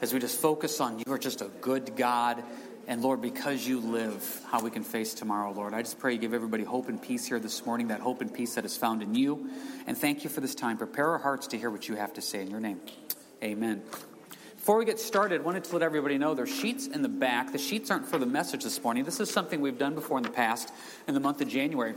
as we just focus on you are just a good God. And Lord, because you live, how we can face tomorrow, Lord. I just pray you give everybody hope and peace here this morning, that hope and peace that is found in you. And thank you for this time. Prepare our hearts to hear what you have to say in your name. Amen. Before we get started, I wanted to let everybody know there's sheets in the back. The sheets aren't for the message this morning. This is something we've done before in the past in the month of January.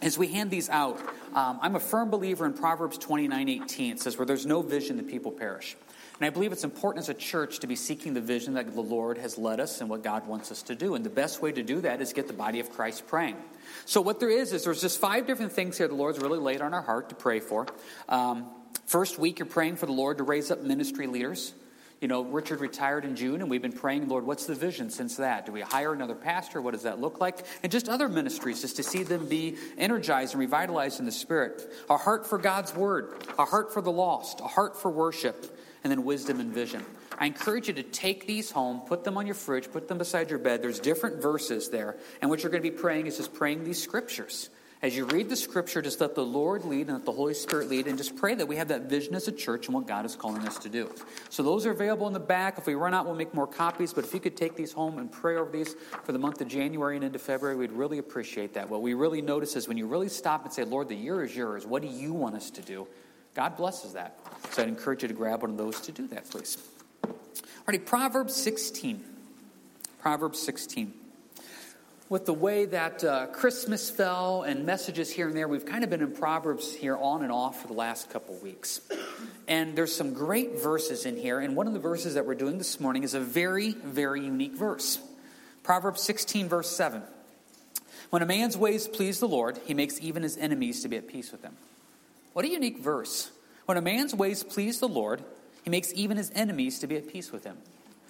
As we hand these out, um, I'm a firm believer in Proverbs 29 18. It says, Where there's no vision, the people perish. And I believe it's important as a church to be seeking the vision that the Lord has led us and what God wants us to do. And the best way to do that is get the body of Christ praying. So, what there is, is there's just five different things here the Lord's really laid on our heart to pray for. Um, first week, you're praying for the Lord to raise up ministry leaders. You know, Richard retired in June, and we've been praying, Lord, what's the vision since that? Do we hire another pastor? What does that look like? And just other ministries, just to see them be energized and revitalized in the Spirit. A heart for God's Word, a heart for the lost, a heart for worship and then wisdom and vision. I encourage you to take these home, put them on your fridge, put them beside your bed. There's different verses there. And what you're going to be praying is just praying these scriptures. As you read the scripture, just let the Lord lead and let the Holy Spirit lead, and just pray that we have that vision as a church and what God is calling us to do. So, those are available in the back. If we run out, we'll make more copies. But if you could take these home and pray over these for the month of January and into February, we'd really appreciate that. What we really notice is when you really stop and say, Lord, the year is yours, what do you want us to do? God blesses that. So I'd encourage you to grab one of those to do that, please. Alrighty, Proverbs 16. Proverbs 16. With the way that uh, Christmas fell and messages here and there, we've kind of been in Proverbs here on and off for the last couple weeks. And there's some great verses in here, and one of the verses that we're doing this morning is a very, very unique verse. Proverbs 16, verse 7. When a man's ways please the Lord, he makes even his enemies to be at peace with him. What a unique verse. When a man's ways please the Lord, he makes even his enemies to be at peace with him.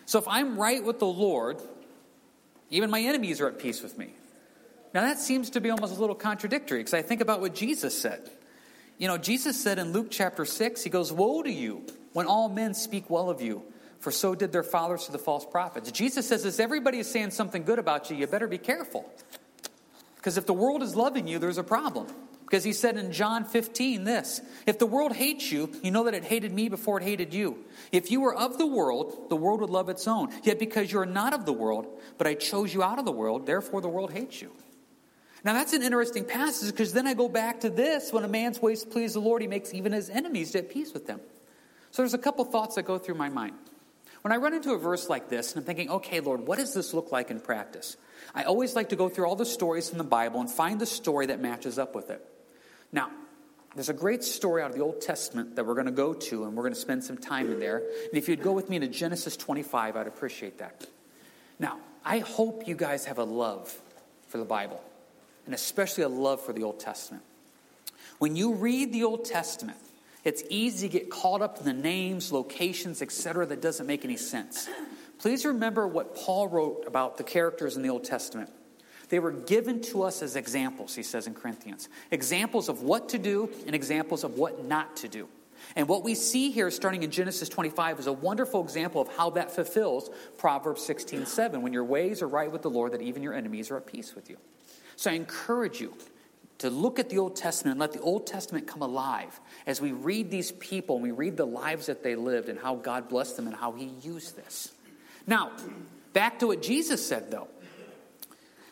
So if I'm right with the Lord, even my enemies are at peace with me. Now that seems to be almost a little contradictory because I think about what Jesus said. You know, Jesus said in Luke chapter 6, he goes, Woe to you when all men speak well of you, for so did their fathers to the false prophets. Jesus says, as everybody is saying something good about you, you better be careful. Because if the world is loving you, there's a problem. Because he said in John 15 this If the world hates you, you know that it hated me before it hated you. If you were of the world, the world would love its own. Yet because you are not of the world, but I chose you out of the world, therefore the world hates you. Now that's an interesting passage because then I go back to this when a man's ways please the Lord, he makes even his enemies at peace with them. So there's a couple thoughts that go through my mind. When I run into a verse like this and I'm thinking, okay, Lord, what does this look like in practice? I always like to go through all the stories from the Bible and find the story that matches up with it. Now, there's a great story out of the Old Testament that we're going to go to, and we're going to spend some time in there. And if you'd go with me to Genesis 25, I'd appreciate that. Now, I hope you guys have a love for the Bible, and especially a love for the Old Testament. When you read the Old Testament, it's easy to get caught up in the names, locations, etc., that doesn't make any sense. Please remember what Paul wrote about the characters in the Old Testament. They were given to us as examples, he says in Corinthians. Examples of what to do and examples of what not to do. And what we see here, starting in Genesis 25, is a wonderful example of how that fulfills Proverbs 16 7. When your ways are right with the Lord, that even your enemies are at peace with you. So I encourage you to look at the Old Testament and let the Old Testament come alive as we read these people and we read the lives that they lived and how God blessed them and how He used this. Now, back to what Jesus said, though.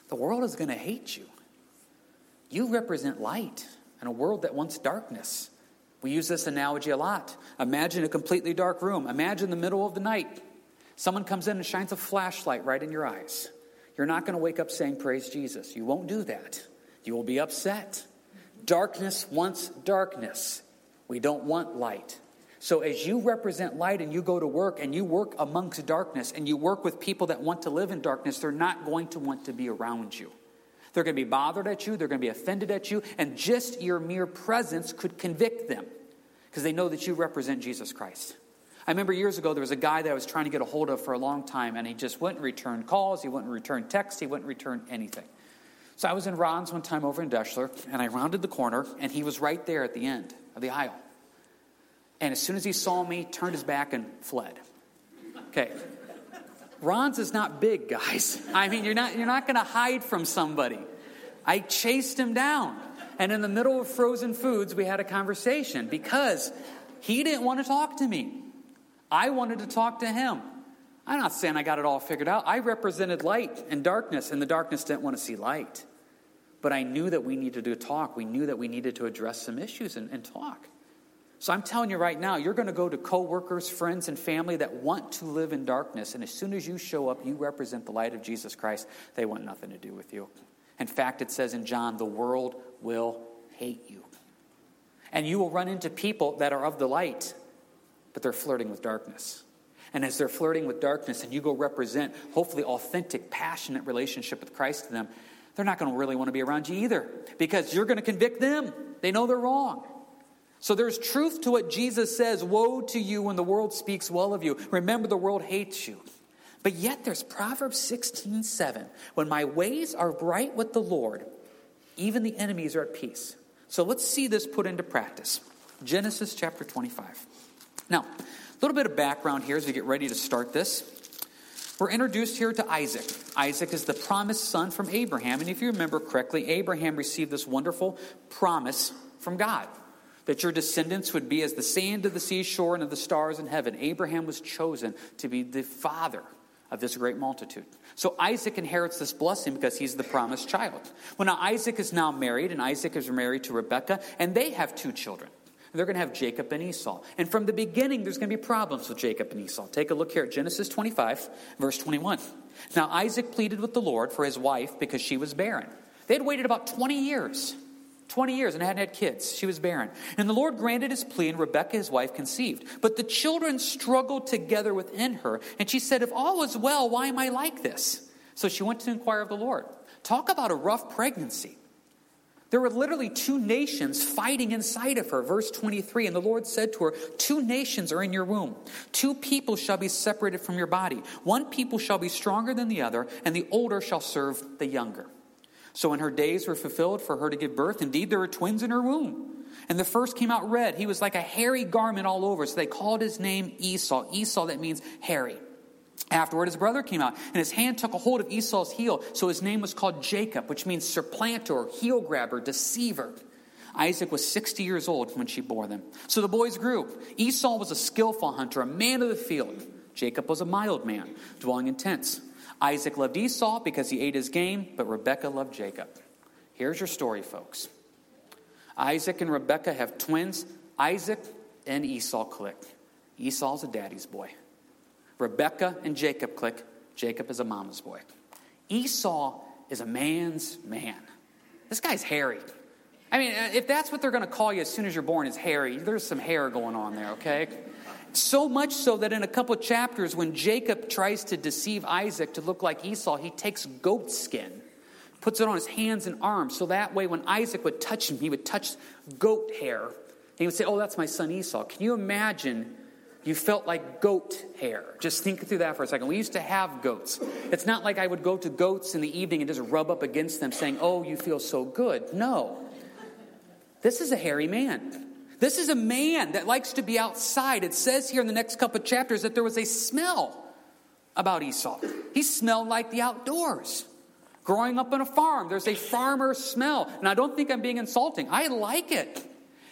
The world is going to hate you. You represent light in a world that wants darkness. We use this analogy a lot. Imagine a completely dark room. Imagine the middle of the night. Someone comes in and shines a flashlight right in your eyes. You're not going to wake up saying, Praise Jesus. You won't do that. You will be upset. Darkness wants darkness. We don't want light. So, as you represent light and you go to work and you work amongst darkness and you work with people that want to live in darkness, they're not going to want to be around you. They're going to be bothered at you, they're going to be offended at you, and just your mere presence could convict them because they know that you represent Jesus Christ. I remember years ago there was a guy that I was trying to get a hold of for a long time, and he just wouldn't return calls, he wouldn't return texts, he wouldn't return anything. So I was in Ron's one time over in Deshler, and I rounded the corner, and he was right there at the end of the aisle. And as soon as he saw me, turned his back and fled. Okay. Ron's is not big, guys. I mean, you're not, you're not going to hide from somebody. I chased him down. And in the middle of frozen foods, we had a conversation because he didn't want to talk to me. I wanted to talk to him. I'm not saying I got it all figured out. I represented light and darkness, and the darkness didn't want to see light. But I knew that we needed to talk. We knew that we needed to address some issues and, and talk. So I'm telling you right now, you're going to go to coworkers, friends, and family that want to live in darkness. And as soon as you show up, you represent the light of Jesus Christ. They want nothing to do with you. In fact, it says in John, the world will hate you. And you will run into people that are of the light, but they're flirting with darkness. And as they're flirting with darkness and you go represent, hopefully, authentic, passionate relationship with Christ to them, they're not going to really want to be around you either because you're going to convict them. They know they're wrong. So there's truth to what Jesus says Woe to you when the world speaks well of you. Remember, the world hates you. But yet there's Proverbs 16 7. When my ways are right with the Lord, even the enemies are at peace. So let's see this put into practice. Genesis chapter 25. Now, a little bit of background here as we get ready to start this. We're introduced here to Isaac. Isaac is the promised son from Abraham. And if you remember correctly, Abraham received this wonderful promise from God that your descendants would be as the sand of the seashore and of the stars in heaven. Abraham was chosen to be the father of this great multitude. So Isaac inherits this blessing because he's the promised child. Well, now Isaac is now married, and Isaac is married to Rebekah, and they have two children. They're going to have Jacob and Esau. And from the beginning, there's going to be problems with Jacob and Esau. Take a look here at Genesis 25, verse 21. Now, Isaac pleaded with the Lord for his wife because she was barren. They had waited about 20 years. 20 years and hadn't had kids. She was barren. And the Lord granted his plea, and Rebekah, his wife, conceived. But the children struggled together within her. And she said, If all is well, why am I like this? So she went to inquire of the Lord. Talk about a rough pregnancy. There were literally two nations fighting inside of her. Verse 23 And the Lord said to her, Two nations are in your womb. Two people shall be separated from your body. One people shall be stronger than the other, and the older shall serve the younger. So when her days were fulfilled for her to give birth, indeed there were twins in her womb. And the first came out red. He was like a hairy garment all over. So they called his name Esau. Esau, that means hairy. Afterward, his brother came out, and his hand took a hold of Esau's heel. So his name was called Jacob, which means supplanter, heel grabber, deceiver. Isaac was 60 years old when she bore them. So the boys grew. Esau was a skillful hunter, a man of the field. Jacob was a mild man, dwelling in tents. Isaac loved Esau because he ate his game, but Rebekah loved Jacob. Here's your story, folks. Isaac and Rebekah have twins. Isaac and Esau click. Esau's a daddy's boy. Rebecca and Jacob click. Jacob is a mama's boy. Esau is a man's man. This guy's hairy. I mean, if that's what they're going to call you as soon as you're born, is hairy, there's some hair going on there, okay? So much so that in a couple chapters, when Jacob tries to deceive Isaac to look like Esau, he takes goat skin, puts it on his hands and arms, so that way when Isaac would touch him, he would touch goat hair. And he would say, Oh, that's my son Esau. Can you imagine you felt like goat hair. Just think through that for a second. We used to have goats. It's not like I would go to goats in the evening and just rub up against them saying, Oh, you feel so good. No. This is a hairy man. This is a man that likes to be outside. It says here in the next couple of chapters that there was a smell about Esau. He smelled like the outdoors. Growing up on a farm, there's a farmer smell. And I don't think I'm being insulting. I like it.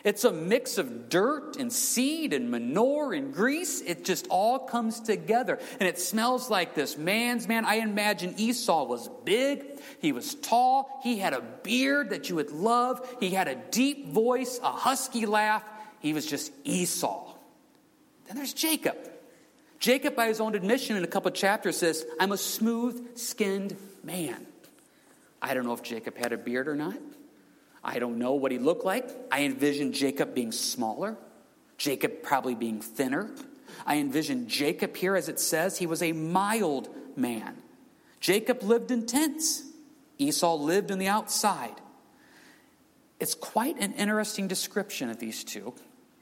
It's a mix of dirt and seed and manure and grease. It just all comes together. And it smells like this man's man. I imagine Esau was big. He was tall. He had a beard that you would love. He had a deep voice, a husky laugh. He was just Esau. Then there's Jacob. Jacob, by his own admission in a couple chapters, says, I'm a smooth skinned man. I don't know if Jacob had a beard or not. I don't know what he looked like. I envision Jacob being smaller, Jacob probably being thinner. I envision Jacob here, as it says, he was a mild man. Jacob lived in tents, Esau lived in the outside. It's quite an interesting description of these two.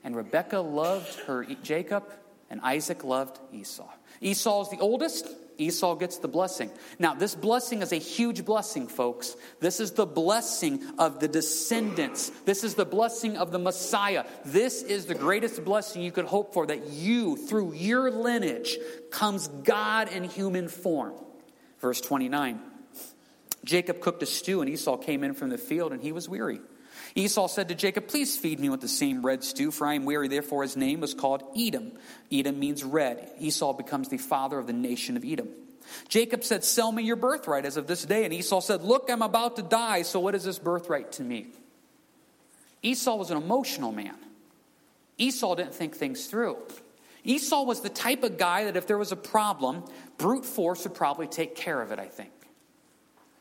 And Rebekah loved her Jacob, and Isaac loved Esau. Esau is the oldest, Esau gets the blessing. Now, this blessing is a huge blessing, folks. This is the blessing of the descendants. This is the blessing of the Messiah. This is the greatest blessing you could hope for that you, through your lineage, comes God in human form. Verse 29 Jacob cooked a stew, and Esau came in from the field, and he was weary. Esau said to Jacob, Please feed me with the same red stew, for I am weary. Therefore, his name was called Edom. Edom means red. Esau becomes the father of the nation of Edom. Jacob said, Sell me your birthright as of this day. And Esau said, Look, I'm about to die, so what is this birthright to me? Esau was an emotional man. Esau didn't think things through. Esau was the type of guy that if there was a problem, brute force would probably take care of it, I think.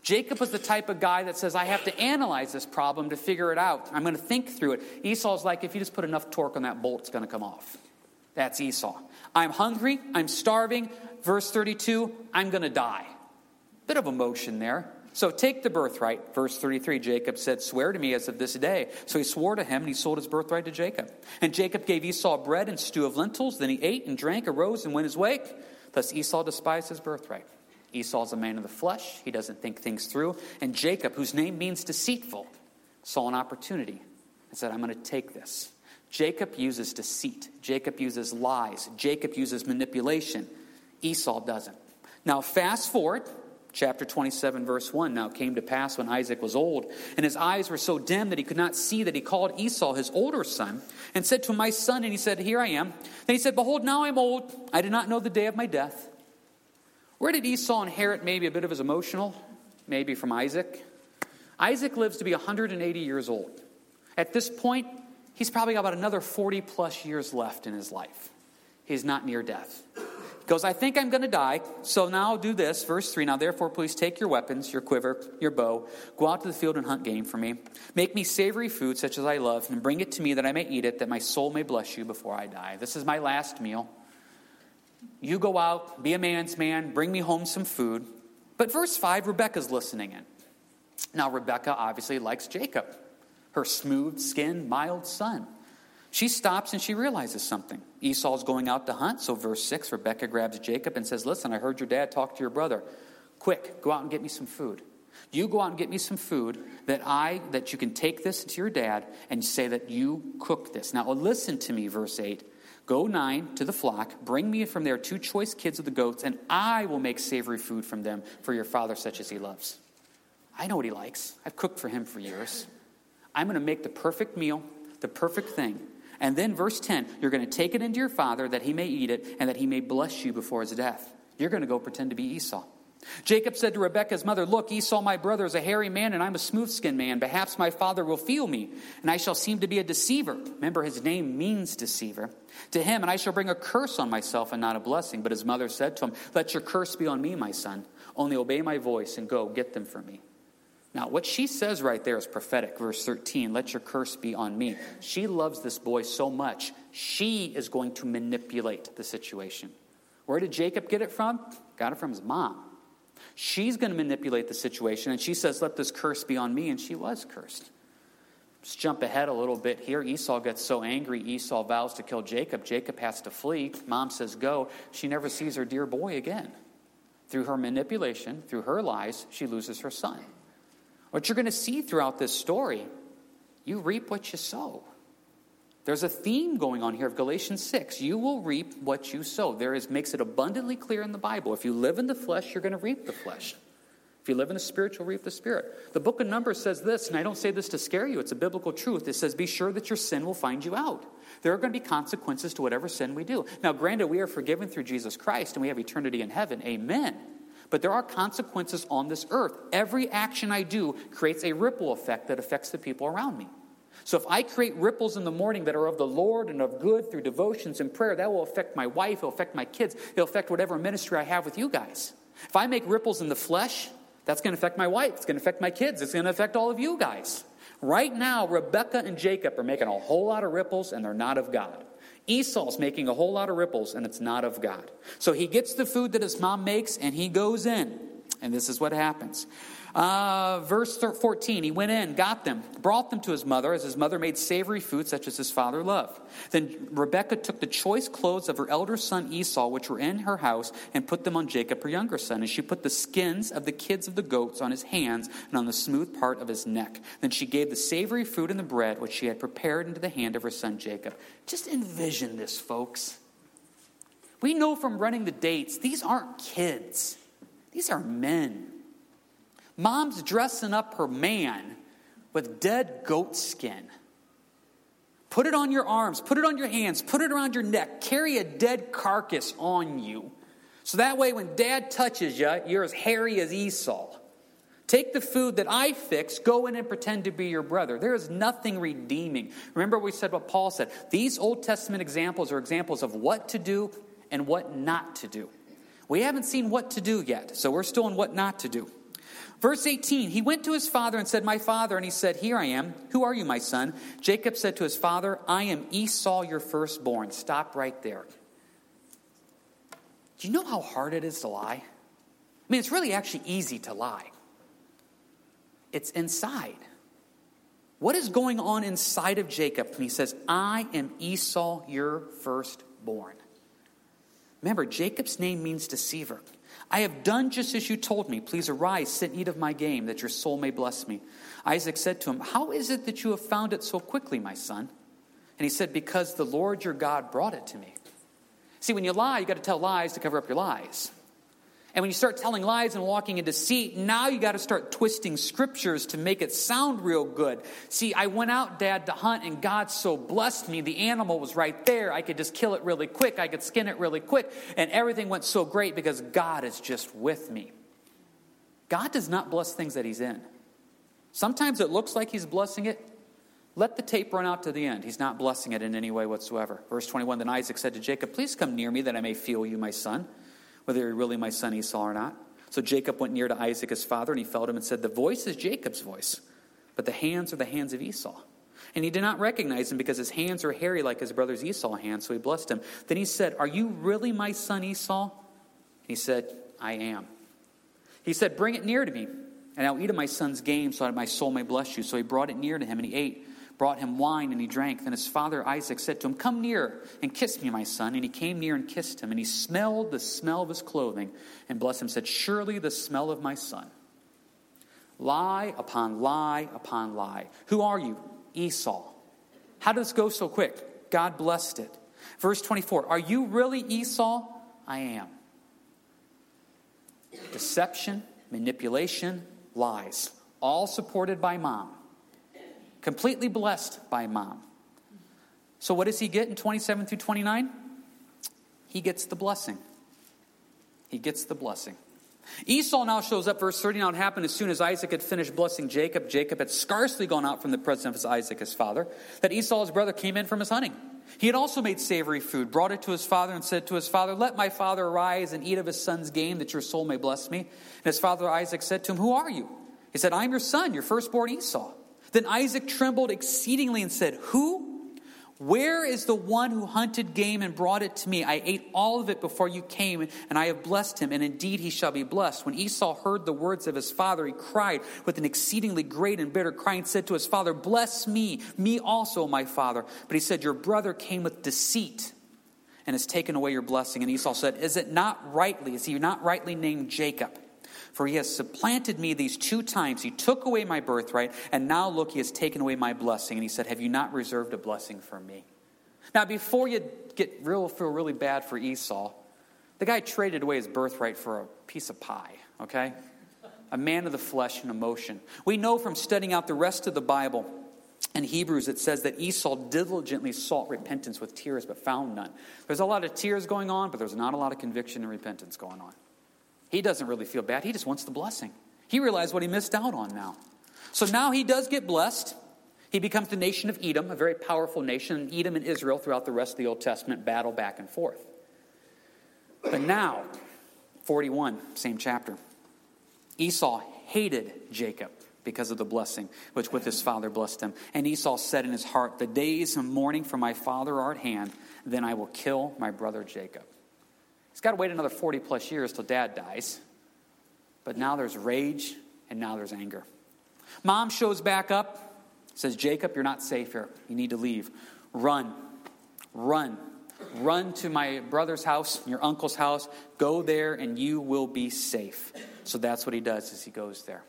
Jacob was the type of guy that says, I have to analyze this problem to figure it out. I'm going to think through it. Esau's like, if you just put enough torque on that bolt, it's going to come off. That's Esau. I'm hungry. I'm starving. Verse 32, I'm going to die. Bit of emotion there. So take the birthright. Verse 33 Jacob said, Swear to me as of this day. So he swore to him, and he sold his birthright to Jacob. And Jacob gave Esau bread and stew of lentils. Then he ate and drank, arose, and went his way. Thus Esau despised his birthright. Esau's a man of the flesh. He doesn't think things through. And Jacob, whose name means deceitful, saw an opportunity and said, I'm going to take this. Jacob uses deceit. Jacob uses lies. Jacob uses manipulation. Esau doesn't. Now, fast forward, chapter 27, verse 1. Now came to pass when Isaac was old, and his eyes were so dim that he could not see, that he called Esau, his older son, and said to him, My son, and he said, Here I am. Then he said, Behold, now I am old. I did not know the day of my death. Where did Esau inherit maybe a bit of his emotional? Maybe from Isaac. Isaac lives to be 180 years old. At this point, he's probably got about another 40 plus years left in his life. He's not near death He goes, I think I'm going to die, so now do this. Verse 3 Now therefore, please take your weapons, your quiver, your bow, go out to the field and hunt game for me. Make me savory food such as I love, and bring it to me that I may eat it, that my soul may bless you before I die. This is my last meal. You go out, be a man's man, bring me home some food. But verse 5, Rebecca's listening in. Now, Rebecca obviously likes Jacob, her smooth skinned, mild son. She stops and she realizes something. Esau's going out to hunt, so verse 6, Rebecca grabs Jacob and says, Listen, I heard your dad talk to your brother. Quick, go out and get me some food. You go out and get me some food that I that you can take this to your dad and say that you cooked this. Now listen to me, verse 8. Go nine to the flock, bring me from there two choice kids of the goats, and I will make savory food from them for your father such as he loves. I know what he likes. I've cooked for him for years. I'm going to make the perfect meal, the perfect thing. And then, verse 10, you're going to take it into your father that he may eat it and that he may bless you before his death. You're going to go pretend to be Esau. Jacob said to Rebekah's mother, Look, Esau, my brother, is a hairy man, and I'm a smooth skinned man. Perhaps my father will feel me, and I shall seem to be a deceiver. Remember, his name means deceiver. To him, and I shall bring a curse on myself and not a blessing. But his mother said to him, Let your curse be on me, my son. Only obey my voice and go, get them for me. Now, what she says right there is prophetic. Verse 13, let your curse be on me. She loves this boy so much, she is going to manipulate the situation. Where did Jacob get it from? Got it from his mom. She's going to manipulate the situation, and she says, Let this curse be on me, and she was cursed. Let's jump ahead a little bit here. Esau gets so angry, Esau vows to kill Jacob. Jacob has to flee. Mom says, Go. She never sees her dear boy again. Through her manipulation, through her lies, she loses her son. What you're going to see throughout this story, you reap what you sow. There's a theme going on here of Galatians 6. You will reap what you sow. There is makes it abundantly clear in the Bible. If you live in the flesh, you're going to reap the flesh. If you live in the spirit, you'll reap the spirit. The book of Numbers says this, and I don't say this to scare you, it's a biblical truth. It says, Be sure that your sin will find you out. There are going to be consequences to whatever sin we do. Now, granted, we are forgiven through Jesus Christ and we have eternity in heaven. Amen. But there are consequences on this earth. Every action I do creates a ripple effect that affects the people around me. So if I create ripples in the morning that are of the Lord and of good through devotions and prayer, that will affect my wife, it'll affect my kids, it'll affect whatever ministry I have with you guys. If I make ripples in the flesh, that's going to affect my wife, it's going to affect my kids, it's going to affect all of you guys. Right now, Rebecca and Jacob are making a whole lot of ripples and they're not of God. Esau's making a whole lot of ripples, and it's not of God. So he gets the food that his mom makes, and he goes in. And this is what happens. Uh, verse 14, he went in, got them, brought them to his mother, as his mother made savory food such as his father loved. Then Rebekah took the choice clothes of her elder son Esau, which were in her house, and put them on Jacob, her younger son. And she put the skins of the kids of the goats on his hands and on the smooth part of his neck. Then she gave the savory food and the bread, which she had prepared, into the hand of her son Jacob. Just envision this, folks. We know from running the dates, these aren't kids, these are men. Mom's dressing up her man with dead goat skin. Put it on your arms, put it on your hands, put it around your neck. Carry a dead carcass on you. So that way, when dad touches you, you're as hairy as Esau. Take the food that I fix, go in and pretend to be your brother. There is nothing redeeming. Remember, we said what Paul said. These Old Testament examples are examples of what to do and what not to do. We haven't seen what to do yet, so we're still in what not to do. Verse 18, he went to his father and said, My father. And he said, Here I am. Who are you, my son? Jacob said to his father, I am Esau, your firstborn. Stop right there. Do you know how hard it is to lie? I mean, it's really actually easy to lie. It's inside. What is going on inside of Jacob when he says, I am Esau, your firstborn? Remember, Jacob's name means deceiver. I have done just as you told me. Please arise, sit and eat of my game, that your soul may bless me. Isaac said to him, How is it that you have found it so quickly, my son? And he said, Because the Lord your God brought it to me. See, when you lie, you got to tell lies to cover up your lies. And when you start telling lies and walking in deceit, now you got to start twisting scriptures to make it sound real good. See, I went out, Dad, to hunt, and God so blessed me. The animal was right there. I could just kill it really quick. I could skin it really quick. And everything went so great because God is just with me. God does not bless things that He's in. Sometimes it looks like He's blessing it. Let the tape run out to the end. He's not blessing it in any way whatsoever. Verse 21 Then Isaac said to Jacob, Please come near me that I may feel you, my son whether you're really my son Esau or not. So Jacob went near to Isaac his father, and he felt him and said, The voice is Jacob's voice, but the hands are the hands of Esau. And he did not recognize him because his hands are hairy like his brother's Esau hands, so he blessed him. Then he said, Are you really my son Esau? He said, I am. He said, Bring it near to me, and I'll eat of my son's game so that my soul may bless you. So he brought it near to him, and he ate brought him wine and he drank. Then his father Isaac said to him, Come near and kiss me, my son. And he came near and kissed him. And he smelled the smell of his clothing and blessed him, said, Surely the smell of my son. Lie upon lie upon lie. Who are you? Esau. How did this go so quick? God blessed it. Verse 24 Are you really Esau? I am. Deception, manipulation, lies, all supported by mom completely blessed by mom. So, what does he get in 27 through 29? He gets the blessing. He gets the blessing. Esau now shows up, verse 30. Now it happened as soon as Isaac had finished blessing Jacob. Jacob had scarcely gone out from the presence of his Isaac, his father, that Esau, his brother, came in from his hunting. He had also made savory food, brought it to his father, and said to his father, Let my father arise and eat of his son's game, that your soul may bless me. And his father Isaac said to him, Who are you? He said, I am your son, your firstborn Esau. Then Isaac trembled exceedingly and said, Who? Where is the one who hunted game and brought it to me? I ate all of it before you came, and I have blessed him, and indeed he shall be blessed. When Esau heard the words of his father, he cried with an exceedingly great and bitter cry and said to his father, Bless me, me also, my father. But he said, Your brother came with deceit and has taken away your blessing. And Esau said, Is it not rightly, is he not rightly named Jacob? For he has supplanted me these two times. He took away my birthright, and now look, he has taken away my blessing. And he said, Have you not reserved a blessing for me? Now, before you get real, feel really bad for Esau, the guy traded away his birthright for a piece of pie, okay? A man of the flesh and emotion. We know from studying out the rest of the Bible in Hebrews, it says that Esau diligently sought repentance with tears, but found none. There's a lot of tears going on, but there's not a lot of conviction and repentance going on. He doesn't really feel bad. He just wants the blessing. He realized what he missed out on now. So now he does get blessed. He becomes the nation of Edom, a very powerful nation. Edom and Israel, throughout the rest of the Old Testament, battle back and forth. But now, 41, same chapter, Esau hated Jacob because of the blessing which with his father blessed him. And Esau said in his heart, The days of mourning for my father are at hand, then I will kill my brother Jacob. He's got to wait another 40 plus years till dad dies. But now there's rage and now there's anger. Mom shows back up, says, Jacob, you're not safe here. You need to leave. Run. Run. Run to my brother's house, your uncle's house. Go there and you will be safe. So that's what he does as he goes there.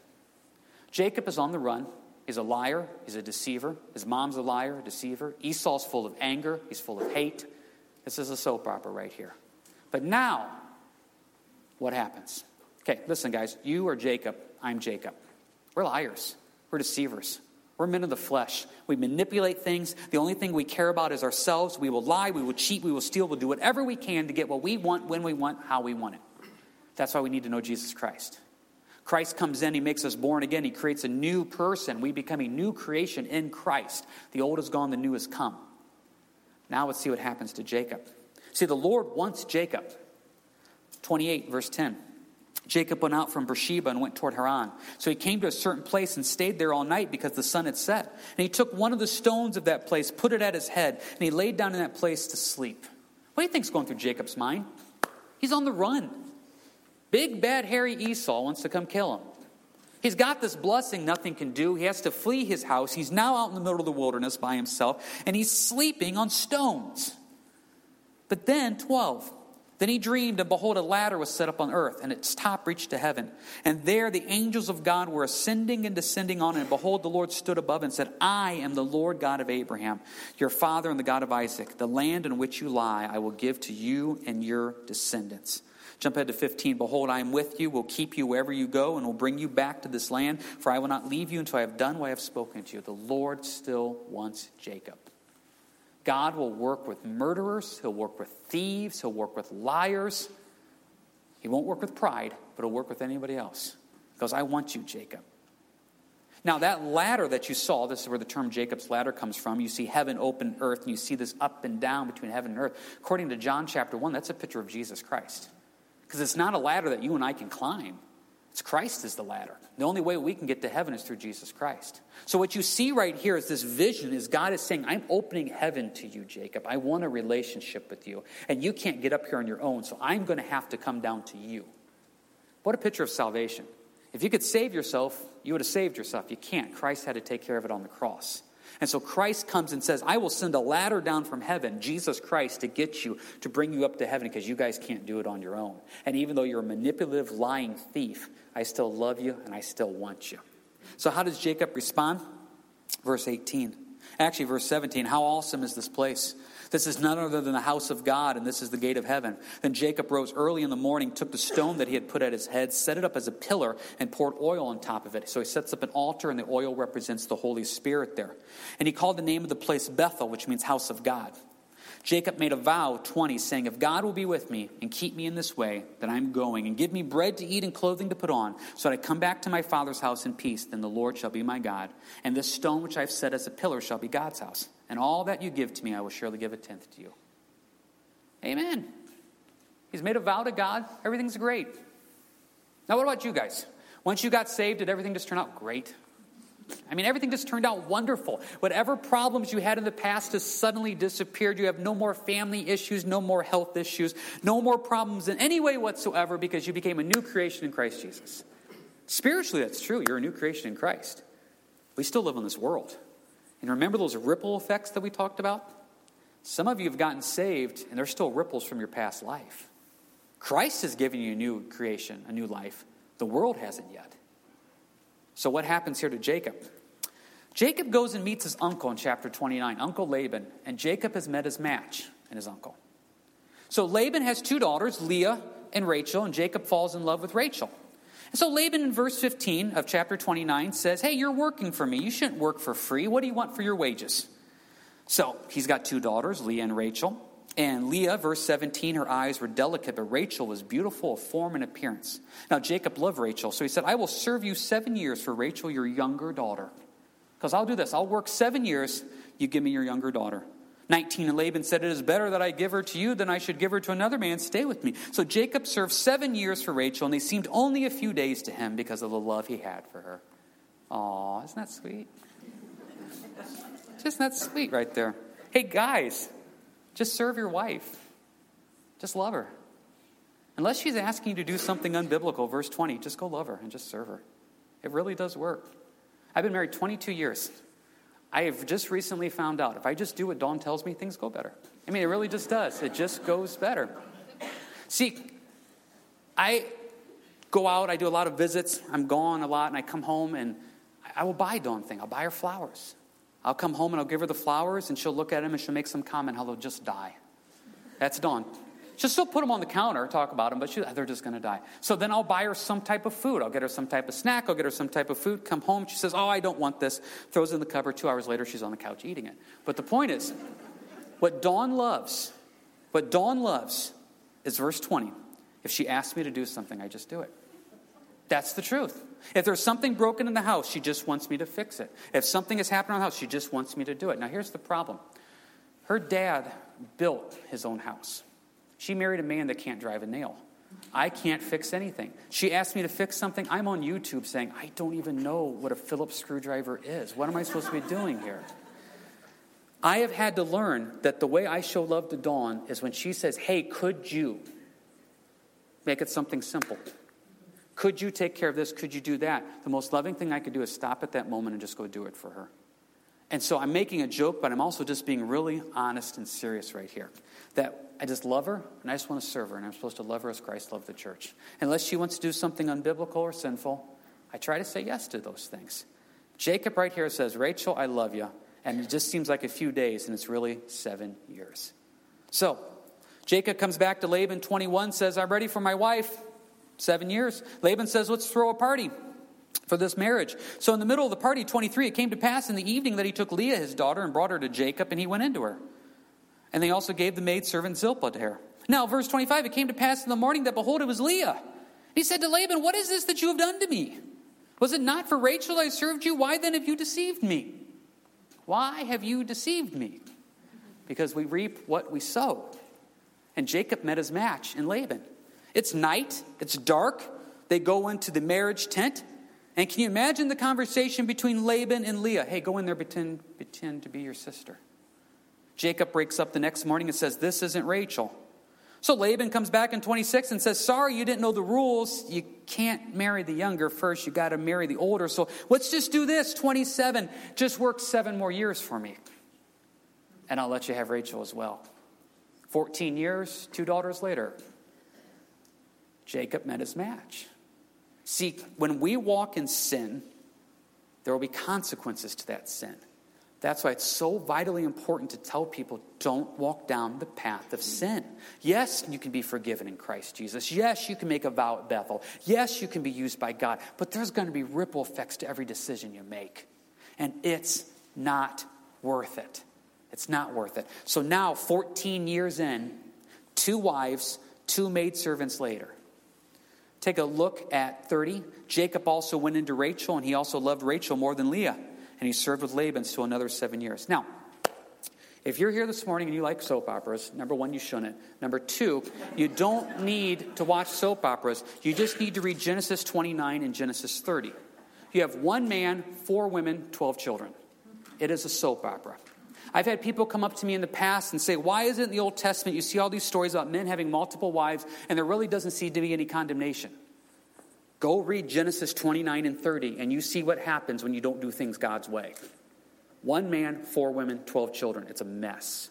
Jacob is on the run. He's a liar. He's a deceiver. His mom's a liar, a deceiver. Esau's full of anger. He's full of hate. This is a soap opera right here. But now, what happens? Okay, listen, guys. You are Jacob. I'm Jacob. We're liars. We're deceivers. We're men of the flesh. We manipulate things. The only thing we care about is ourselves. We will lie, we will cheat, we will steal, we'll do whatever we can to get what we want, when we want, how we want it. That's why we need to know Jesus Christ. Christ comes in, he makes us born again, he creates a new person. We become a new creation in Christ. The old is gone, the new has come. Now let's see what happens to Jacob. See, the Lord wants Jacob. 28, verse 10. Jacob went out from Beersheba and went toward Haran. So he came to a certain place and stayed there all night because the sun had set. And he took one of the stones of that place, put it at his head, and he laid down in that place to sleep. What do you think's going through Jacob's mind? He's on the run. Big bad hairy Esau wants to come kill him. He's got this blessing nothing can do. He has to flee his house. He's now out in the middle of the wilderness by himself, and he's sleeping on stones. But then, 12. Then he dreamed, and behold, a ladder was set up on earth, and its top reached to heaven. And there the angels of God were ascending and descending on it. And behold, the Lord stood above and said, I am the Lord God of Abraham, your father, and the God of Isaac. The land in which you lie I will give to you and your descendants. Jump ahead to 15. Behold, I am with you, will keep you wherever you go, and will bring you back to this land, for I will not leave you until I have done what I have spoken to you. The Lord still wants Jacob. God will work with murderers, He'll work with thieves, He'll work with liars. He won't work with pride, but He'll work with anybody else. Because I want you, Jacob. Now, that ladder that you saw, this is where the term Jacob's ladder comes from. You see heaven, open earth, and you see this up and down between heaven and earth. According to John chapter 1, that's a picture of Jesus Christ. Because it's not a ladder that you and I can climb. It's Christ is the ladder. The only way we can get to heaven is through Jesus Christ. So what you see right here is this vision is God is saying, I'm opening heaven to you, Jacob. I want a relationship with you. And you can't get up here on your own, so I'm going to have to come down to you. What a picture of salvation. If you could save yourself, you would have saved yourself. You can't. Christ had to take care of it on the cross. And so Christ comes and says, I will send a ladder down from heaven, Jesus Christ, to get you, to bring you up to heaven because you guys can't do it on your own. And even though you're a manipulative, lying thief, I still love you and I still want you. So, how does Jacob respond? Verse 18. Actually, verse 17. How awesome is this place? This is none other than the house of God, and this is the gate of heaven. Then Jacob rose early in the morning, took the stone that he had put at his head, set it up as a pillar, and poured oil on top of it. So he sets up an altar, and the oil represents the Holy Spirit there. And he called the name of the place Bethel, which means house of God. Jacob made a vow, 20, saying, If God will be with me and keep me in this way, that I'm going, and give me bread to eat and clothing to put on, so that I come back to my father's house in peace, then the Lord shall be my God. And this stone which I've set as a pillar shall be God's house and all that you give to me, I will surely give a tenth to you. Amen. He's made a vow to God. Everything's great. Now, what about you guys? Once you got saved, did everything just turn out great? I mean, everything just turned out wonderful. Whatever problems you had in the past has suddenly disappeared. You have no more family issues, no more health issues, no more problems in any way whatsoever because you became a new creation in Christ Jesus. Spiritually, that's true. You're a new creation in Christ. We still live in this world. And remember those ripple effects that we talked about? Some of you have gotten saved, and there's still ripples from your past life. Christ has given you a new creation, a new life. The world hasn't yet. So, what happens here to Jacob? Jacob goes and meets his uncle in chapter 29, Uncle Laban, and Jacob has met his match in his uncle. So, Laban has two daughters, Leah and Rachel, and Jacob falls in love with Rachel. And so Laban in verse 15 of chapter 29 says, Hey, you're working for me. You shouldn't work for free. What do you want for your wages? So he's got two daughters, Leah and Rachel. And Leah, verse 17, her eyes were delicate, but Rachel was beautiful of form and appearance. Now Jacob loved Rachel, so he said, I will serve you seven years for Rachel, your younger daughter. Because I'll do this. I'll work seven years, you give me your younger daughter. 19 and Laban said, It is better that I give her to you than I should give her to another man. Stay with me. So Jacob served seven years for Rachel, and they seemed only a few days to him because of the love he had for her. Aw, isn't that sweet? Isn't that sweet right there? Hey, guys, just serve your wife. Just love her. Unless she's asking you to do something unbiblical, verse 20, just go love her and just serve her. It really does work. I've been married 22 years. I have just recently found out if I just do what Dawn tells me, things go better. I mean, it really just does. It just goes better. See, I go out, I do a lot of visits, I'm gone a lot, and I come home and I will buy Dawn thing. I'll buy her flowers. I'll come home and I'll give her the flowers, and she'll look at them and she'll make some comment how they'll just die. That's Dawn. She'll still put them on the counter, talk about them, but she, they're just going to die. So then I'll buy her some type of food. I'll get her some type of snack. I'll get her some type of food. Come home. She says, Oh, I don't want this. Throws it in the cupboard. Two hours later, she's on the couch eating it. But the point is, what Dawn loves, what Dawn loves is verse 20. If she asks me to do something, I just do it. That's the truth. If there's something broken in the house, she just wants me to fix it. If something has happened in the house, she just wants me to do it. Now, here's the problem her dad built his own house. She married a man that can't drive a nail. I can't fix anything. She asked me to fix something. I'm on YouTube saying, I don't even know what a Phillips screwdriver is. What am I supposed to be doing here? I have had to learn that the way I show love to Dawn is when she says, Hey, could you make it something simple? Could you take care of this? Could you do that? The most loving thing I could do is stop at that moment and just go do it for her. And so I'm making a joke, but I'm also just being really honest and serious right here. That I just love her and I just want to serve her, and I'm supposed to love her as Christ loved the church. Unless she wants to do something unbiblical or sinful, I try to say yes to those things. Jacob right here says, Rachel, I love you. And it just seems like a few days, and it's really seven years. So, Jacob comes back to Laban 21, says, I'm ready for my wife. Seven years. Laban says, Let's throw a party for this marriage. So, in the middle of the party, 23, it came to pass in the evening that he took Leah, his daughter, and brought her to Jacob, and he went into her. And they also gave the maidservant Zilpah to her. Now, verse 25, it came to pass in the morning that, behold, it was Leah. He said to Laban, What is this that you have done to me? Was it not for Rachel I served you? Why then have you deceived me? Why have you deceived me? Because we reap what we sow. And Jacob met his match in Laban. It's night, it's dark. They go into the marriage tent. And can you imagine the conversation between Laban and Leah? Hey, go in there, pretend, pretend to be your sister. Jacob breaks up the next morning and says, This isn't Rachel. So Laban comes back in 26 and says, Sorry, you didn't know the rules. You can't marry the younger first. You got to marry the older. So let's just do this 27. Just work seven more years for me. And I'll let you have Rachel as well. 14 years, two daughters later, Jacob met his match. See, when we walk in sin, there will be consequences to that sin. That's why it's so vitally important to tell people don't walk down the path of sin. Yes, you can be forgiven in Christ Jesus. Yes, you can make a vow at Bethel. Yes, you can be used by God. But there's going to be ripple effects to every decision you make. And it's not worth it. It's not worth it. So now, 14 years in, two wives, two maidservants later. Take a look at 30. Jacob also went into Rachel, and he also loved Rachel more than Leah. And he served with Laban still another seven years. Now, if you're here this morning and you like soap operas, number one, you shouldn't. Number two, you don't need to watch soap operas. You just need to read Genesis 29 and Genesis 30. You have one man, four women, 12 children. It is a soap opera. I've had people come up to me in the past and say, Why is it in the Old Testament you see all these stories about men having multiple wives and there really doesn't seem to be any condemnation? Go read Genesis 29 and 30 and you see what happens when you don't do things God's way. One man, four women, 12 children. It's a mess.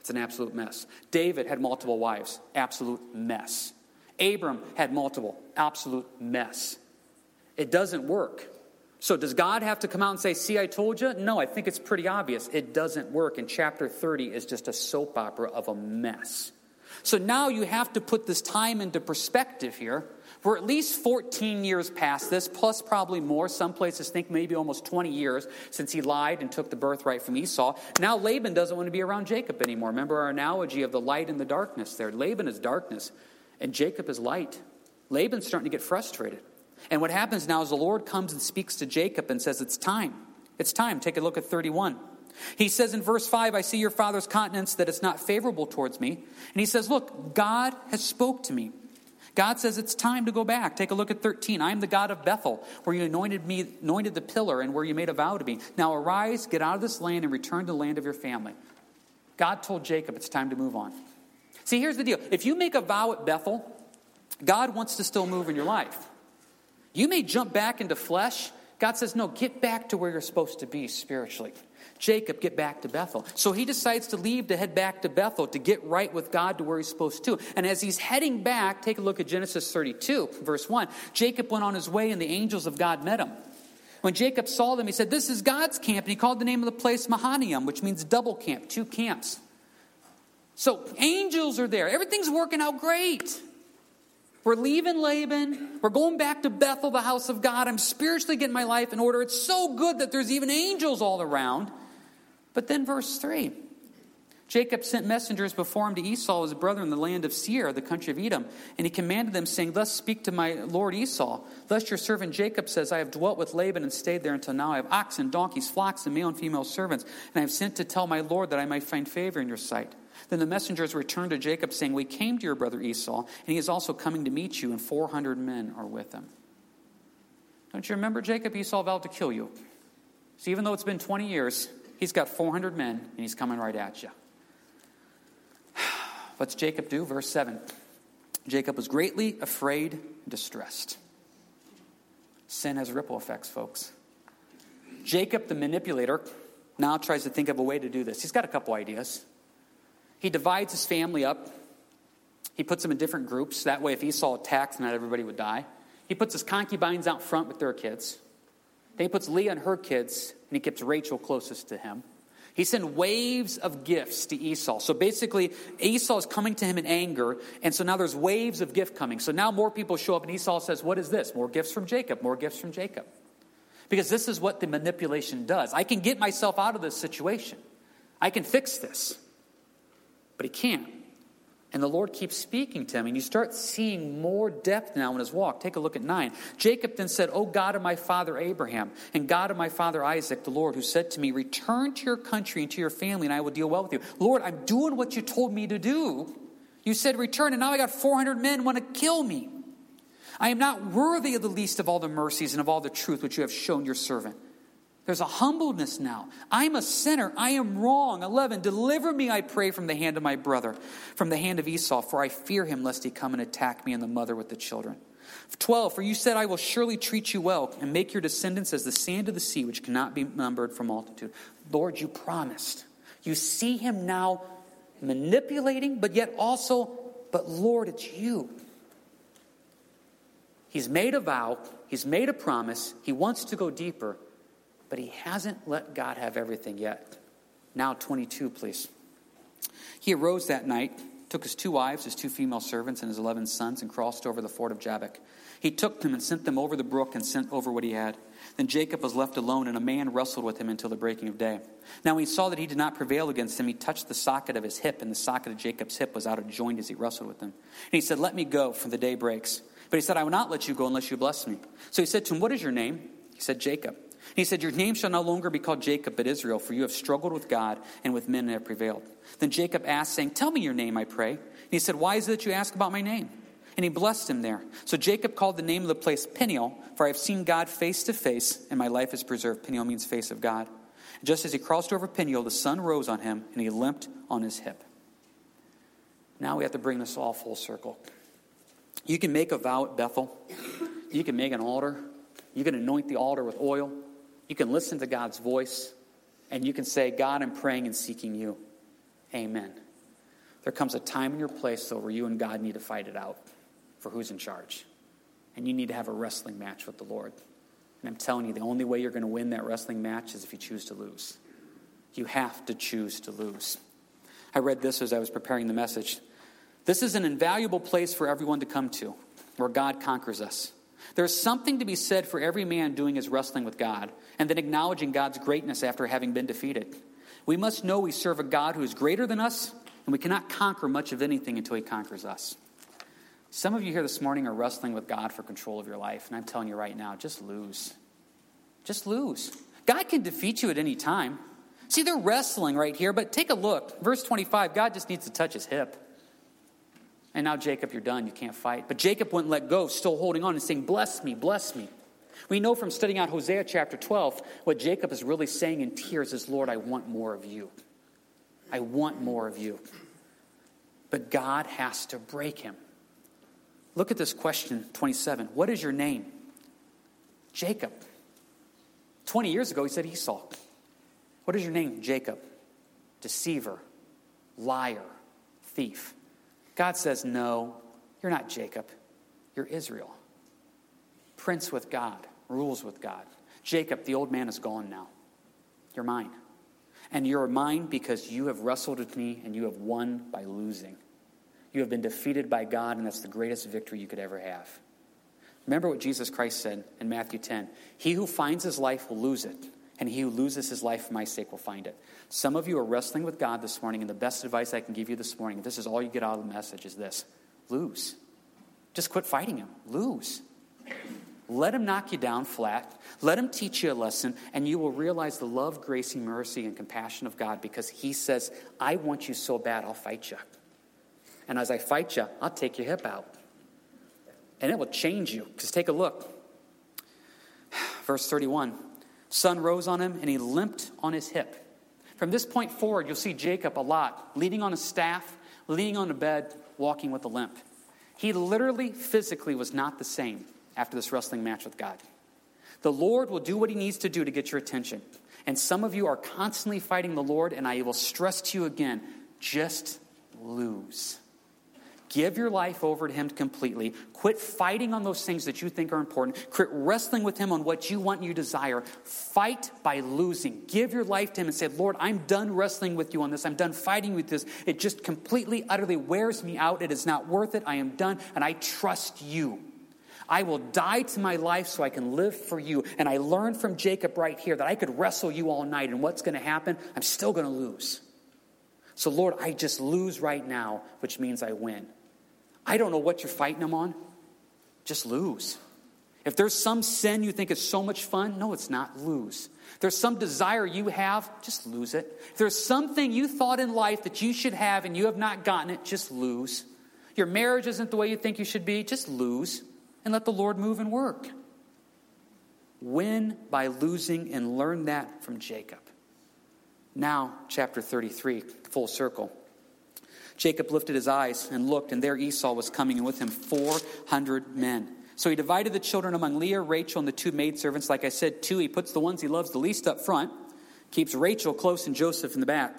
It's an absolute mess. David had multiple wives. Absolute mess. Abram had multiple. Absolute mess. It doesn't work. So, does God have to come out and say, See, I told you? No, I think it's pretty obvious. It doesn't work. And chapter 30 is just a soap opera of a mess. So, now you have to put this time into perspective here. We're at least 14 years past this, plus probably more. Some places think maybe almost 20 years since he lied and took the birthright from Esau. Now, Laban doesn't want to be around Jacob anymore. Remember our analogy of the light and the darkness there. Laban is darkness, and Jacob is light. Laban's starting to get frustrated. And what happens now is the Lord comes and speaks to Jacob and says, It's time. It's time. Take a look at 31. He says in verse 5, I see your father's countenance that it's not favorable towards me. And he says, Look, God has spoke to me. God says it's time to go back. Take a look at 13. I am the God of Bethel, where you anointed me, anointed the pillar, and where you made a vow to me. Now arise, get out of this land, and return to the land of your family. God told Jacob it's time to move on. See, here's the deal. If you make a vow at Bethel, God wants to still move in your life. You may jump back into flesh. God says, no, get back to where you're supposed to be spiritually. Jacob, get back to Bethel. So he decides to leave to head back to Bethel to get right with God to where he's supposed to. And as he's heading back, take a look at Genesis 32, verse 1. Jacob went on his way, and the angels of God met him. When Jacob saw them, he said, This is God's camp. And he called the name of the place Mahanaim, which means double camp, two camps. So angels are there. Everything's working out great. We're leaving Laban. We're going back to Bethel, the house of God. I'm spiritually getting my life in order. It's so good that there's even angels all around. But then, verse 3 Jacob sent messengers before him to Esau, his brother, in the land of Seir, the country of Edom. And he commanded them, saying, Thus speak to my lord Esau. Thus your servant Jacob says, I have dwelt with Laban and stayed there until now. I have oxen, donkeys, flocks, and male and female servants. And I have sent to tell my lord that I might find favor in your sight. Then the messengers returned to Jacob, saying, We came to your brother Esau, and he is also coming to meet you, and 400 men are with him. Don't you remember, Jacob? Esau vowed to kill you. So even though it's been 20 years, he's got 400 men, and he's coming right at you. What's Jacob do? Verse 7. Jacob was greatly afraid distressed. Sin has ripple effects, folks. Jacob, the manipulator, now tries to think of a way to do this. He's got a couple ideas. He divides his family up. He puts them in different groups. That way, if Esau attacks, not everybody would die. He puts his concubines out front with their kids. Then he puts Leah and her kids, and he keeps Rachel closest to him. He sent waves of gifts to Esau. So basically, Esau is coming to him in anger, and so now there's waves of gift coming. So now more people show up, and Esau says, What is this? More gifts from Jacob, more gifts from Jacob. Because this is what the manipulation does. I can get myself out of this situation, I can fix this, but he can't. And the Lord keeps speaking to him, and you start seeing more depth now in his walk. Take a look at 9. Jacob then said, O God of my father Abraham, and God of my father Isaac, the Lord, who said to me, Return to your country and to your family, and I will deal well with you. Lord, I'm doing what you told me to do. You said, Return, and now I got 400 men want to kill me. I am not worthy of the least of all the mercies and of all the truth which you have shown your servant. There's a humbleness now. I'm a sinner. I am wrong. 11. Deliver me, I pray, from the hand of my brother, from the hand of Esau, for I fear him lest he come and attack me and the mother with the children. 12. For you said, I will surely treat you well and make your descendants as the sand of the sea, which cannot be numbered for multitude. Lord, you promised. You see him now manipulating, but yet also, but Lord, it's you. He's made a vow, he's made a promise, he wants to go deeper but he hasn't let God have everything yet. Now, 22, please. He arose that night, took his two wives, his two female servants, and his 11 sons, and crossed over the ford of Jabbok. He took them and sent them over the brook and sent over what he had. Then Jacob was left alone, and a man wrestled with him until the breaking of day. Now, when he saw that he did not prevail against him, he touched the socket of his hip, and the socket of Jacob's hip was out of joint as he wrestled with him. And he said, Let me go, for the day breaks. But he said, I will not let you go unless you bless me. So he said to him, What is your name? He said, Jacob. He said, Your name shall no longer be called Jacob, but Israel, for you have struggled with God and with men and have prevailed. Then Jacob asked, saying, Tell me your name, I pray. And he said, Why is it that you ask about my name? And he blessed him there. So Jacob called the name of the place Peniel, for I have seen God face to face, and my life is preserved. Peniel means face of God. And just as he crossed over Peniel, the sun rose on him, and he limped on his hip. Now we have to bring this all full circle. You can make a vow at Bethel. You can make an altar. You can anoint the altar with oil. You can listen to God's voice and you can say, God, I'm praying and seeking you. Amen. There comes a time in your place, though, where you and God need to fight it out for who's in charge. And you need to have a wrestling match with the Lord. And I'm telling you, the only way you're going to win that wrestling match is if you choose to lose. You have to choose to lose. I read this as I was preparing the message. This is an invaluable place for everyone to come to, where God conquers us. There's something to be said for every man doing his wrestling with God and then acknowledging God's greatness after having been defeated. We must know we serve a God who is greater than us, and we cannot conquer much of anything until he conquers us. Some of you here this morning are wrestling with God for control of your life, and I'm telling you right now, just lose. Just lose. God can defeat you at any time. See, they're wrestling right here, but take a look. Verse 25 God just needs to touch his hip. And now, Jacob, you're done. You can't fight. But Jacob wouldn't let go, still holding on and saying, Bless me, bless me. We know from studying out Hosea chapter 12 what Jacob is really saying in tears is, Lord, I want more of you. I want more of you. But God has to break him. Look at this question 27. What is your name? Jacob. 20 years ago, he said Esau. What is your name? Jacob. Deceiver, liar, thief. God says, No, you're not Jacob. You're Israel. Prince with God, rules with God. Jacob, the old man, is gone now. You're mine. And you're mine because you have wrestled with me and you have won by losing. You have been defeated by God, and that's the greatest victory you could ever have. Remember what Jesus Christ said in Matthew 10 He who finds his life will lose it, and he who loses his life for my sake will find it. Some of you are wrestling with God this morning, and the best advice I can give you this morning, if this is all you get out of the message, is this lose. Just quit fighting him. Lose. Let him knock you down flat. Let him teach you a lesson, and you will realize the love, grace, and mercy, and compassion of God because he says, I want you so bad, I'll fight you. And as I fight you, I'll take your hip out. And it will change you. Because take a look. Verse 31 Sun rose on him, and he limped on his hip. From this point forward, you'll see Jacob a lot, leaning on a staff, leaning on a bed, walking with a limp. He literally, physically was not the same after this wrestling match with God. The Lord will do what he needs to do to get your attention. And some of you are constantly fighting the Lord, and I will stress to you again just lose. Give your life over to Him completely. Quit fighting on those things that you think are important. Quit wrestling with Him on what you want and you desire. Fight by losing. Give your life to Him and say, Lord, I'm done wrestling with you on this. I'm done fighting with this. It just completely, utterly wears me out. It is not worth it. I am done, and I trust you. I will die to my life so I can live for you. And I learned from Jacob right here that I could wrestle you all night, and what's going to happen? I'm still going to lose. So, Lord, I just lose right now, which means I win. I don't know what you're fighting them on. Just lose. If there's some sin you think is so much fun, no, it's not. Lose. If there's some desire you have, just lose it. If there's something you thought in life that you should have and you have not gotten it, just lose. Your marriage isn't the way you think you should be, just lose and let the Lord move and work. Win by losing and learn that from Jacob. Now, chapter 33, full circle. Jacob lifted his eyes and looked, and there Esau was coming, and with him 400 men. So he divided the children among Leah, Rachel, and the two maidservants. Like I said, two, he puts the ones he loves the least up front, keeps Rachel close and Joseph in the back.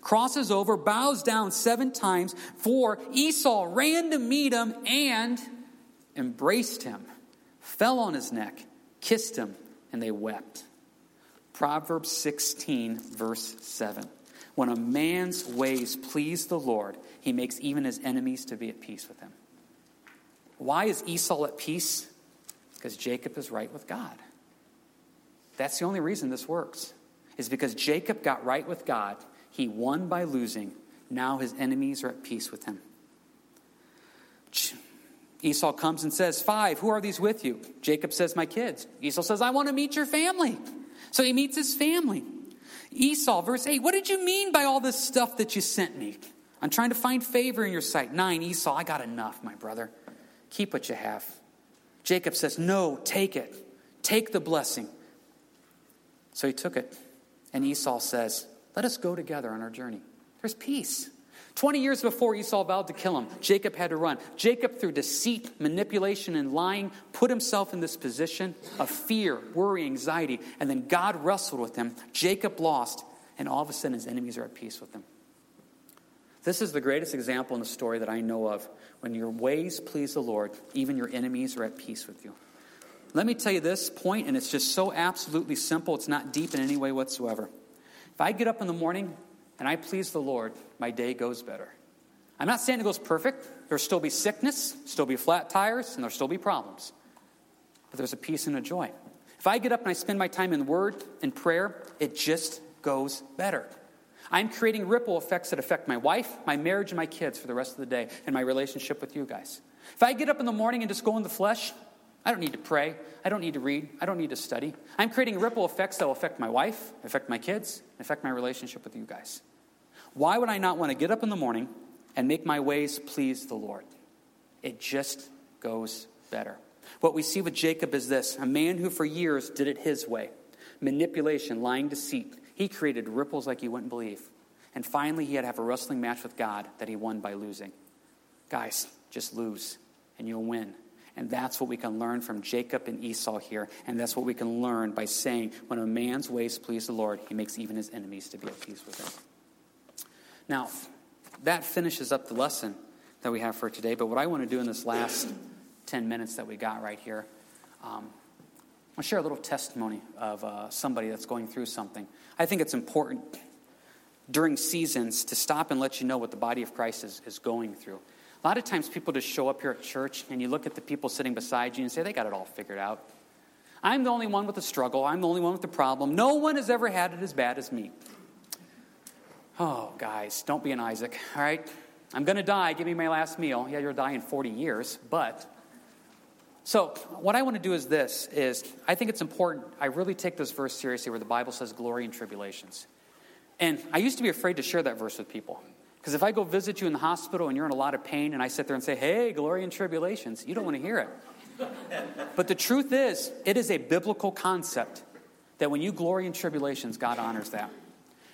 Crosses over, bows down seven times, for Esau ran to meet him and embraced him, fell on his neck, kissed him, and they wept. Proverbs 16, verse 7. When a man's ways please the Lord, he makes even his enemies to be at peace with him. Why is Esau at peace? Because Jacob is right with God. That's the only reason this works. Is because Jacob got right with God. He won by losing. Now his enemies are at peace with him. Esau comes and says, Five, who are these with you? Jacob says, My kids. Esau says, I want to meet your family. So he meets his family. Esau, verse 8, what did you mean by all this stuff that you sent me? I'm trying to find favor in your sight. 9, Esau, I got enough, my brother. Keep what you have. Jacob says, No, take it. Take the blessing. So he took it. And Esau says, Let us go together on our journey. There's peace. 20 years before Esau vowed to kill him, Jacob had to run. Jacob, through deceit, manipulation, and lying, put himself in this position of fear, worry, anxiety, and then God wrestled with him. Jacob lost, and all of a sudden his enemies are at peace with him. This is the greatest example in the story that I know of. When your ways please the Lord, even your enemies are at peace with you. Let me tell you this point, and it's just so absolutely simple, it's not deep in any way whatsoever. If I get up in the morning and I please the Lord, my day goes better. I'm not saying it goes perfect. There'll still be sickness, still be flat tires, and there'll still be problems. But there's a peace and a joy. If I get up and I spend my time in Word and prayer, it just goes better. I'm creating ripple effects that affect my wife, my marriage, and my kids for the rest of the day, and my relationship with you guys. If I get up in the morning and just go in the flesh, I don't need to pray. I don't need to read. I don't need to study. I'm creating ripple effects that will affect my wife, affect my kids, affect my relationship with you guys. Why would I not want to get up in the morning and make my ways please the Lord? It just goes better. What we see with Jacob is this a man who for years did it his way manipulation, lying, deceit. He created ripples like you wouldn't believe. And finally, he had to have a wrestling match with God that he won by losing. Guys, just lose and you'll win. And that's what we can learn from Jacob and Esau here. And that's what we can learn by saying, when a man's ways please the Lord, he makes even his enemies to be at peace with him. Now, that finishes up the lesson that we have for today. But what I want to do in this last 10 minutes that we got right here, um, I'll share a little testimony of uh, somebody that's going through something. I think it's important during seasons to stop and let you know what the body of Christ is, is going through. A lot of times people just show up here at church and you look at the people sitting beside you and say, they got it all figured out. I'm the only one with the struggle. I'm the only one with the problem. No one has ever had it as bad as me. Oh, guys, don't be an Isaac, all right? I'm going to die. Give me my last meal. Yeah, you'll die in 40 years, but so what I want to do is this is I think it's important. I really take this verse seriously where the Bible says glory and tribulations. And I used to be afraid to share that verse with people. Because if I go visit you in the hospital and you're in a lot of pain and I sit there and say, hey, glory and tribulations, you don't want to hear it. but the truth is, it is a biblical concept that when you glory in tribulations, God honors that.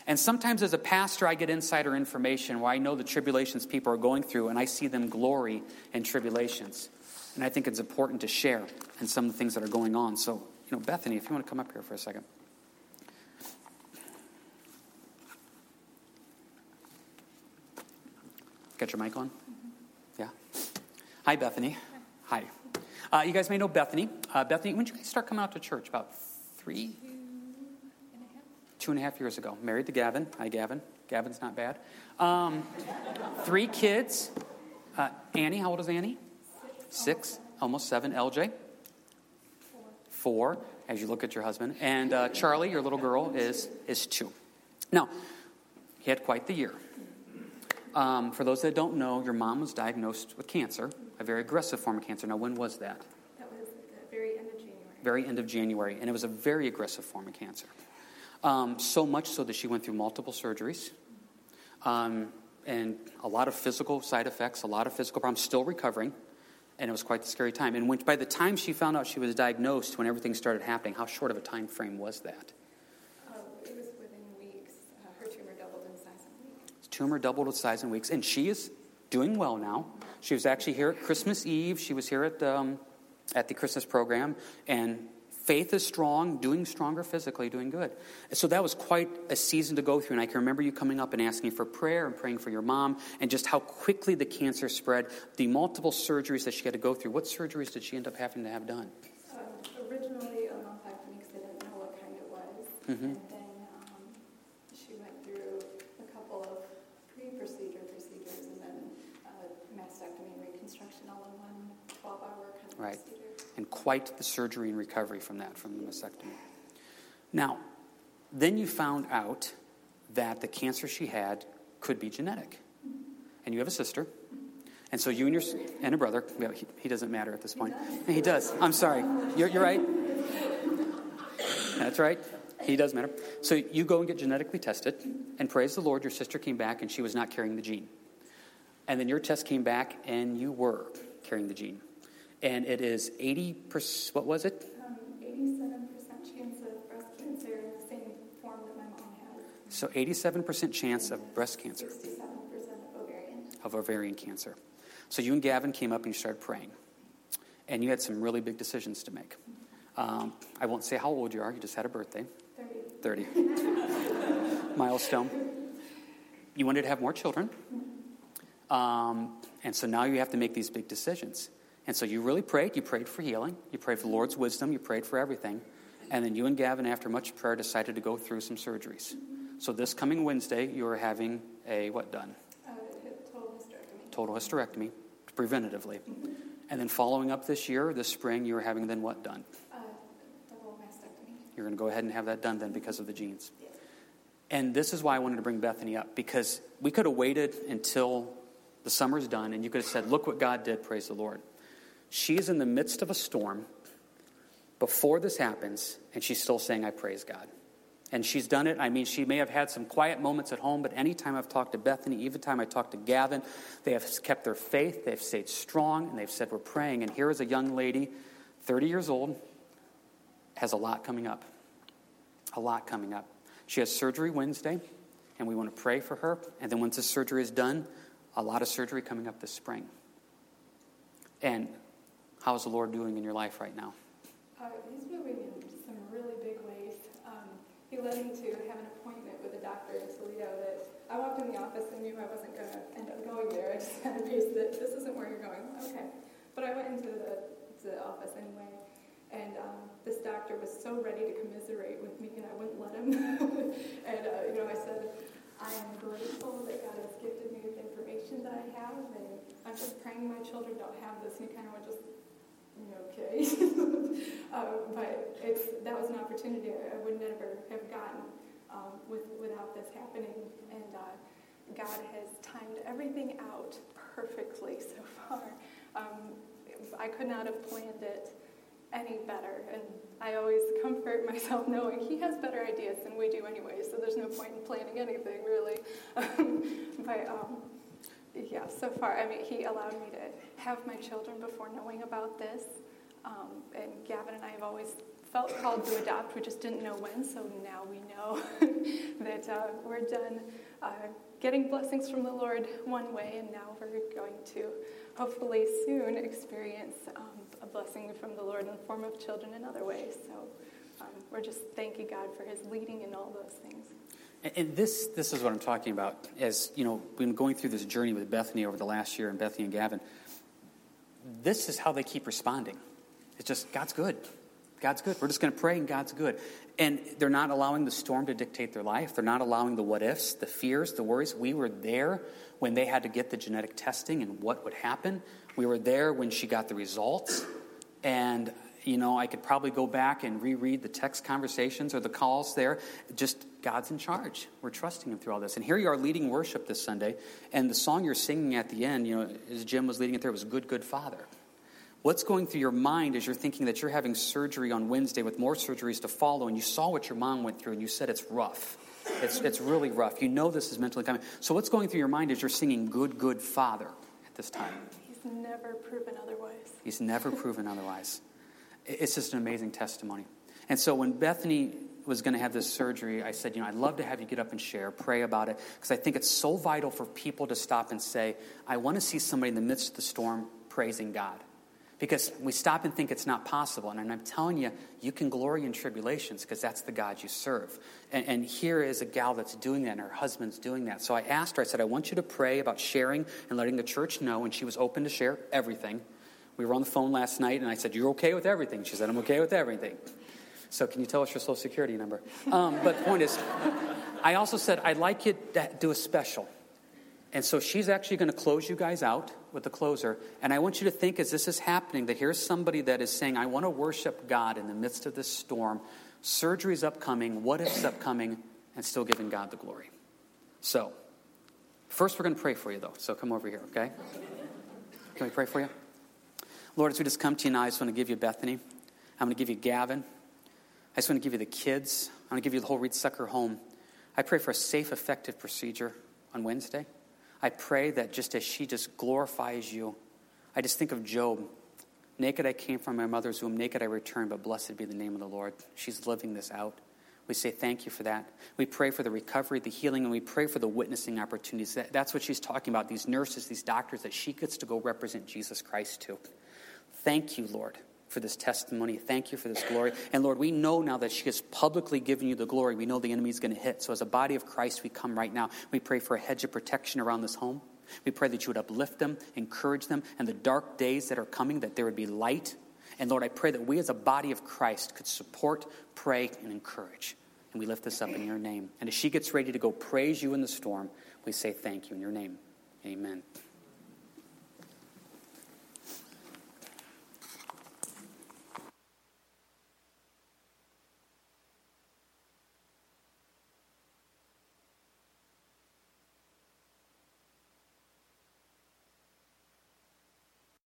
And sometimes as a pastor, I get insider information where I know the tribulations people are going through and I see them glory in tribulations. And I think it's important to share and some of the things that are going on. So, you know, Bethany, if you want to come up here for a second. Got your mic on? Mm-hmm. Yeah. Hi, Bethany. Hi. Uh, you guys may know Bethany. Uh, Bethany, when did you guys start coming out to church? About three? Two and a half years ago. Married to Gavin. Hi, Gavin. Gavin's not bad. Um, three kids. Uh, Annie, how old is Annie? Six, almost seven. LJ? Four, as you look at your husband. And uh, Charlie, your little girl, is, is two. Now, he had quite the year. Um, for those that don't know, your mom was diagnosed with cancer, a very aggressive form of cancer. Now, when was that? That was the very end of January. Very end of January, and it was a very aggressive form of cancer. Um, so much so that she went through multiple surgeries. Um, and a lot of physical side effects, a lot of physical problems, still recovering and it was quite a scary time. And when, by the time she found out she was diagnosed, when everything started happening, how short of a time frame was that? Uh, it was within weeks. Uh, her tumor doubled in size in weeks. Tumor doubled in size in weeks, and she is doing well now. She was actually here at Christmas Eve. She was here at um, at the Christmas program, and faith is strong, doing stronger physically, doing good. So that was quite a season to go through. And I can remember you coming up and asking for prayer and praying for your mom, and just how quickly the cancer spread, the multiple surgeries that she had to go through. What surgeries did she end up having to have done? Um, originally, a lumpectomy because they didn't know what kind it was. Mm-hmm. And then um, she went through a couple of pre procedure procedures and then uh, mastectomy and reconstruction all in one 12 hour kind of right. procedure and quite the surgery and recovery from that, from the mastectomy. Now, then you found out that the cancer she had could be genetic. And you have a sister. And so you and your and a brother, he, he, doesn't matter at this point. He does. I'm sorry. You're, you're right. That's right. He does matter. So you go and get genetically tested, and praise the Lord, your sister came back and she was not carrying the gene. And then your test came back and you were carrying the gene and it is 80%, what was it? Um, 87% chance of breast cancer same form that my mom had. So 87% chance of breast cancer. 67% of ovarian. Of ovarian cancer. So you and Gavin came up and you started praying. And you had some really big decisions to make. Um, I won't say how old you are, you just had a birthday. 30. 30. Milestone. You wanted to have more children. Um, and so now you have to make these big decisions. And so you really prayed. You prayed for healing. You prayed for the Lord's wisdom. You prayed for everything. And then you and Gavin, after much prayer, decided to go through some surgeries. So this coming Wednesday, you are having a what done? Uh, total hysterectomy. Total hysterectomy, preventatively. And then following up this year, this spring, you are having then what done? Uh, double mastectomy. You're going to go ahead and have that done then because of the genes. Yes. And this is why I wanted to bring Bethany up because we could have waited until the summer's done and you could have said, Look what God did, praise the Lord. She's in the midst of a storm before this happens, and she's still saying, I praise God. And she's done it. I mean, she may have had some quiet moments at home, but anytime I've talked to Bethany, even time I talked to Gavin, they have kept their faith, they've stayed strong, and they've said, We're praying. And here is a young lady, 30 years old, has a lot coming up. A lot coming up. She has surgery Wednesday, and we want to pray for her. And then once the surgery is done, a lot of surgery coming up this spring. And how is the Lord doing in your life right now? Uh, he's moving in some really big ways. Um, he led me to have an appointment with a doctor in Toledo that I walked in the office and knew I wasn't going to end up going there. I just had a piece that this isn't where you're going. Okay. But I went into the, the office anyway. And um, this doctor was so ready to commiserate with me, and I wouldn't let him. and, uh, you know, I said, I am grateful that God has gifted me with information that I have, and I'm just praying my children don't have this. And you kind of went just, okay. um, but it's that was an opportunity I would never have gotten um, with, without this happening. And uh, God has timed everything out perfectly so far. Um, I could not have planned it any better. And I always comfort myself knowing he has better ideas than we do anyway, so there's no point in planning anything really. but um, yeah, so far, I mean, he allowed me to have my children before knowing about this. Um, and Gavin and I have always felt called to adopt, we just didn't know when, so now we know that uh, we're done uh, getting blessings from the Lord one way, and now we're going to hopefully soon experience um, a blessing from the Lord in the form of children in other ways. So um, we're just thanking God for his leading in all those things. And this, this is what I'm talking about. As you know, we've been going through this journey with Bethany over the last year, and Bethany and Gavin. This is how they keep responding. It's just God's good. God's good. We're just going to pray, and God's good. And they're not allowing the storm to dictate their life. They're not allowing the what ifs, the fears, the worries. We were there when they had to get the genetic testing and what would happen. We were there when she got the results. And, you know, I could probably go back and reread the text conversations or the calls there. Just God's in charge. We're trusting Him through all this. And here you are leading worship this Sunday. And the song you're singing at the end, you know, as Jim was leading it there, was Good, Good Father. What's going through your mind as you're thinking that you're having surgery on Wednesday with more surgeries to follow, and you saw what your mom went through, and you said it's rough? It's, it's really rough. You know this is mentally coming. So, what's going through your mind as you're singing Good, Good Father at this time? He's never proven otherwise. He's never proven otherwise. It's just an amazing testimony. And so, when Bethany was going to have this surgery, I said, You know, I'd love to have you get up and share, pray about it, because I think it's so vital for people to stop and say, I want to see somebody in the midst of the storm praising God. Because we stop and think it's not possible. And I'm telling you, you can glory in tribulations because that's the God you serve. And, and, here is a gal that's doing that, and her husband's doing that. So I asked her, I said, I want you to pray about sharing and letting the church know. And she was open to share everything. We were on the phone last night, and I said, You're okay with everything? She said, I'm okay with everything. So can you tell us your social security number? Um, but the point is, I also said, I'd like you to do a special. And so she's actually going to close you guys out with the closer. And I want you to think as this is happening that here's somebody that is saying, I want to worship God in the midst of this storm. Surgery's upcoming, what if's upcoming, and still giving God the glory. So, first we're going to pray for you though. So come over here, okay? Can we pray for you? Lord, as we just come to you now, I just want to give you Bethany. I'm going to give you Gavin. I just want to give you the kids. I'm going to give you the whole Reed Sucker home. I pray for a safe, effective procedure on Wednesday. I pray that just as she just glorifies you, I just think of Job. Naked I came from my mother's womb, naked I return, but blessed be the name of the Lord. She's living this out. We say thank you for that. We pray for the recovery, the healing, and we pray for the witnessing opportunities. That, that's what she's talking about these nurses, these doctors that she gets to go represent Jesus Christ to. Thank you, Lord for this testimony. Thank you for this glory. And Lord, we know now that she has publicly given you the glory. We know the enemy is going to hit. So as a body of Christ, we come right now. We pray for a hedge of protection around this home. We pray that you would uplift them, encourage them, and the dark days that are coming, that there would be light. And Lord, I pray that we as a body of Christ could support, pray, and encourage. And we lift this up in your name. And as she gets ready to go praise you in the storm, we say thank you in your name. Amen.